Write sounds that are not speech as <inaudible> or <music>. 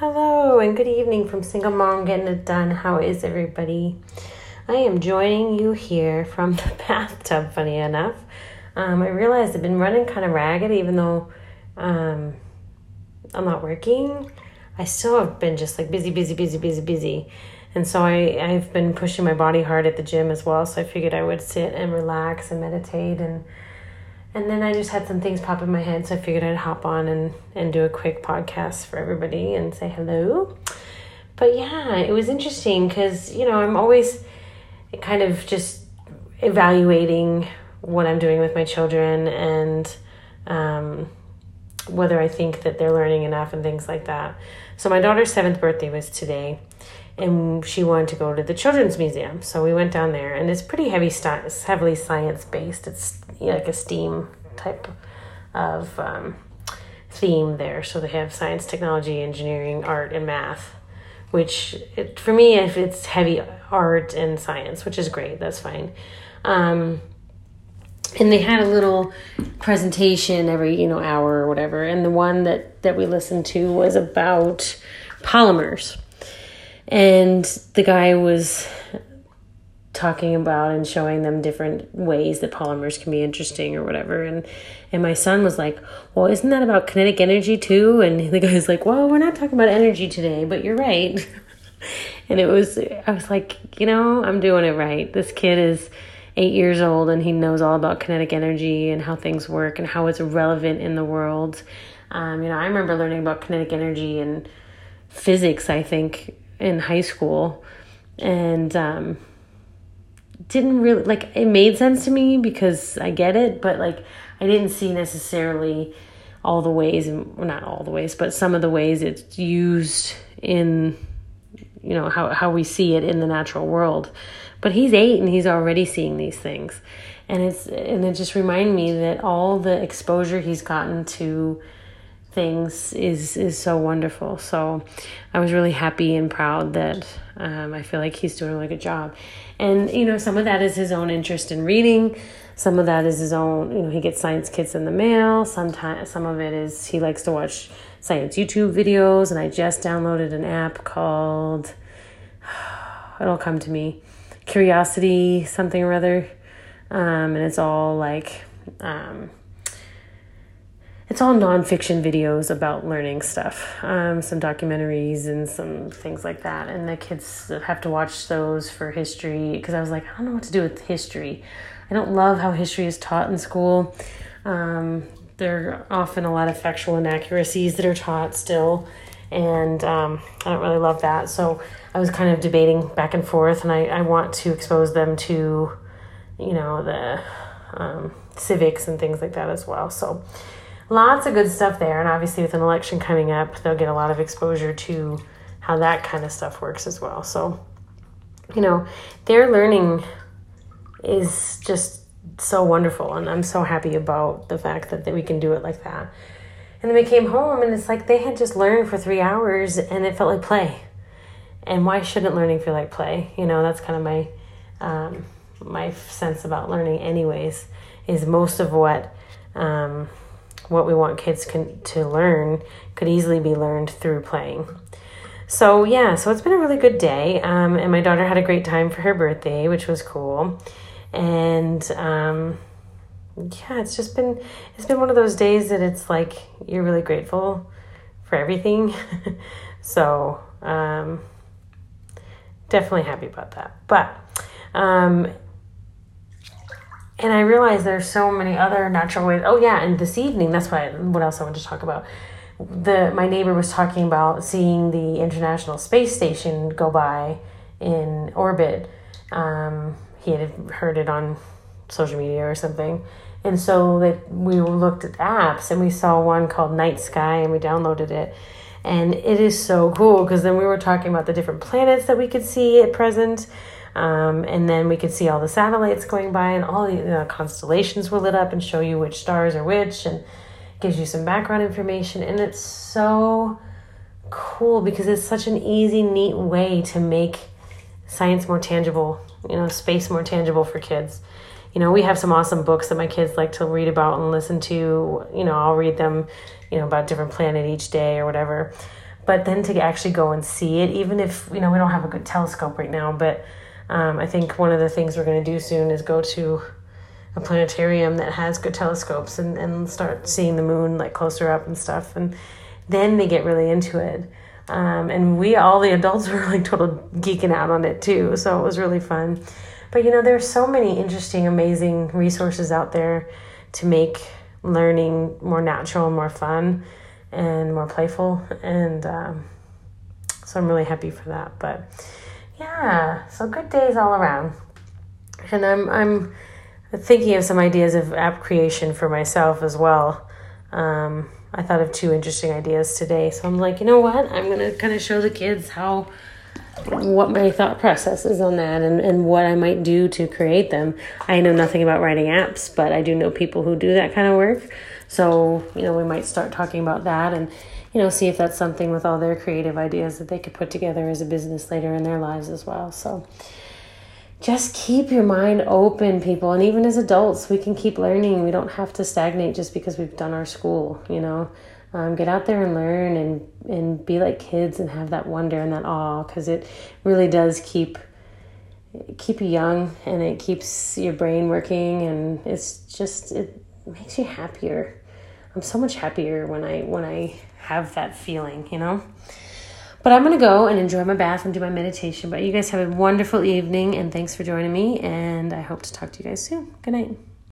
Hello and good evening from Single Mom Getting It Done. How is everybody? I am joining you here from <laughs> the bathtub, funny enough. Um, I realized I've been running kind of ragged, even though um, I'm not working. I still have been just like busy, busy, busy, busy, busy. And so I, I've been pushing my body hard at the gym as well. So I figured I would sit and relax and meditate and and then I just had some things pop in my head, so I figured I'd hop on and, and do a quick podcast for everybody and say hello. But yeah, it was interesting because, you know, I'm always kind of just evaluating what I'm doing with my children and um, whether I think that they're learning enough and things like that. So my daughter's seventh birthday was today and she wanted to go to the children's museum. So we went down there and it's pretty heavy it's heavily science based it's like a STEAM type of um, theme there. So they have science technology engineering art and math which it, for me if it's heavy art and science which is great that's fine. Um, and they had a little presentation every you know hour or whatever. And the one that that we listened to was about polymers and the guy was talking about and showing them different ways that polymers can be interesting or whatever. And and my son was like well isn't that about kinetic energy too? And the guy's like well we're not talking about energy today but you're right. <laughs> And it was i was like you know i'm doing it right. This kid is eight years old and he knows all about kinetic energy and how things work and how it's relevant in the world. Um, you know i remember learning about kinetic energy and physics i think in high school and um, didn't really like it made sense to me because I get it, but like I didn't see necessarily all the ways and well, not all the ways, but some of the ways it's used in you know how how we see it in the natural world. But he's 8 and he's already seeing these things. And it's and it just reminded me that all the exposure he's gotten to things is is so wonderful. So I was really happy and proud that um, I feel like he's doing a really good job. And you know, some of that is his own interest in reading. Some of that is his own. You know, he gets science kits in the mail. Sometimes some of it is he likes to watch science YouTube videos. And I just downloaded an app called. <sighs> It'll come to me, Curiosity something or other, um, and it's all like. Um, it's all nonfiction videos about learning stuff, um, some documentaries and some things like that. And the kids have to watch those for history because I was like, I don't know what to do with history. I don't love how history is taught in school. Um, there are often a lot of factual inaccuracies that are taught still, and um, I don't really love that. So I was kind of debating back and forth, and I, I want to expose them to, you know, the um, civics and things like that as well. So lots of good stuff there. And obviously, with an election coming up, they'll get a lot of exposure to how that kind of stuff works as well. So, you know, their learning is just so wonderful. And I'm so happy about the fact that, that we can do it like that. And then we came home, and it's like they had just learned for three hours, and it felt like play. And why shouldn't learning feel like play? You know, that's kind of my um, my sense about learning, anyways. Is most of what um, what we want kids can, to learn could easily be learned through playing. So, yeah, so it's been a really good day. Um, and my daughter had a great time for her birthday, which was cool. And um, yeah, it's just been it's been one of those days that it's like you're really grateful for everything. <laughs> so, um, definitely happy about that. But um, and I realized there's so many other natural ways. Oh yeah, and this evening, that's what I, what else I want to talk about. The my neighbor was talking about seeing the International Space Station go by in orbit. Um, he had heard it on social media or something, and so that we looked at apps and we saw one called Night Sky and we downloaded it. And it is so cool because then we were talking about the different planets that we could see at present um, and then we could see all the satellites going by, and all the constellations were lit up and show you which stars are which, and gives you some background information. And it's so cool because it's such an easy, neat way to make science more tangible, you know, space more tangible for kids. You know, we have some awesome books that my kids like to read about and listen to. You know, I'll read them, you know, about a different planet each day or whatever. but then to actually go and see it, even if you know we don't have a good telescope right now, but um, I think one of the things we're going to do soon is go to a planetarium that has good telescopes and, and start seeing the moon like closer up and stuff, and then they get really into it. Um, and we all the adults <laughs> were like total geeking out on it too, so it was really fun. But you know, there's so many interesting, amazing resources out there to make learning more natural, more fun and more playful. And um, so I'm really happy for that. But yeah, so good days all around. And I'm I'm thinking of some ideas of app creation for myself as well. Um, I thought of two interesting ideas today. So I'm like, you know what? I'm gonna kind of show the kids how what my thought process is on that and, and what I might do to create them. I know nothing about writing apps, but I do know people who do that kind of work. So, you know, we might start talking about that and, you know, see if that's something with all their creative ideas that they could put together as a business later in their lives as well. So, just keep your mind open, people. And even as adults, we can keep learning. We don't have to stagnate just because we've done our school, you know. Um, get out there and learn and, and be like kids and have that wonder and that awe because it really does keep keep you young and it keeps your brain working and it's just it makes you happier I'm so much happier when I when I have that feeling, you know. But I'm going to go and enjoy my bath and do my meditation. But you guys have a wonderful evening and thanks for joining me and I hope to talk to you guys soon. Good night.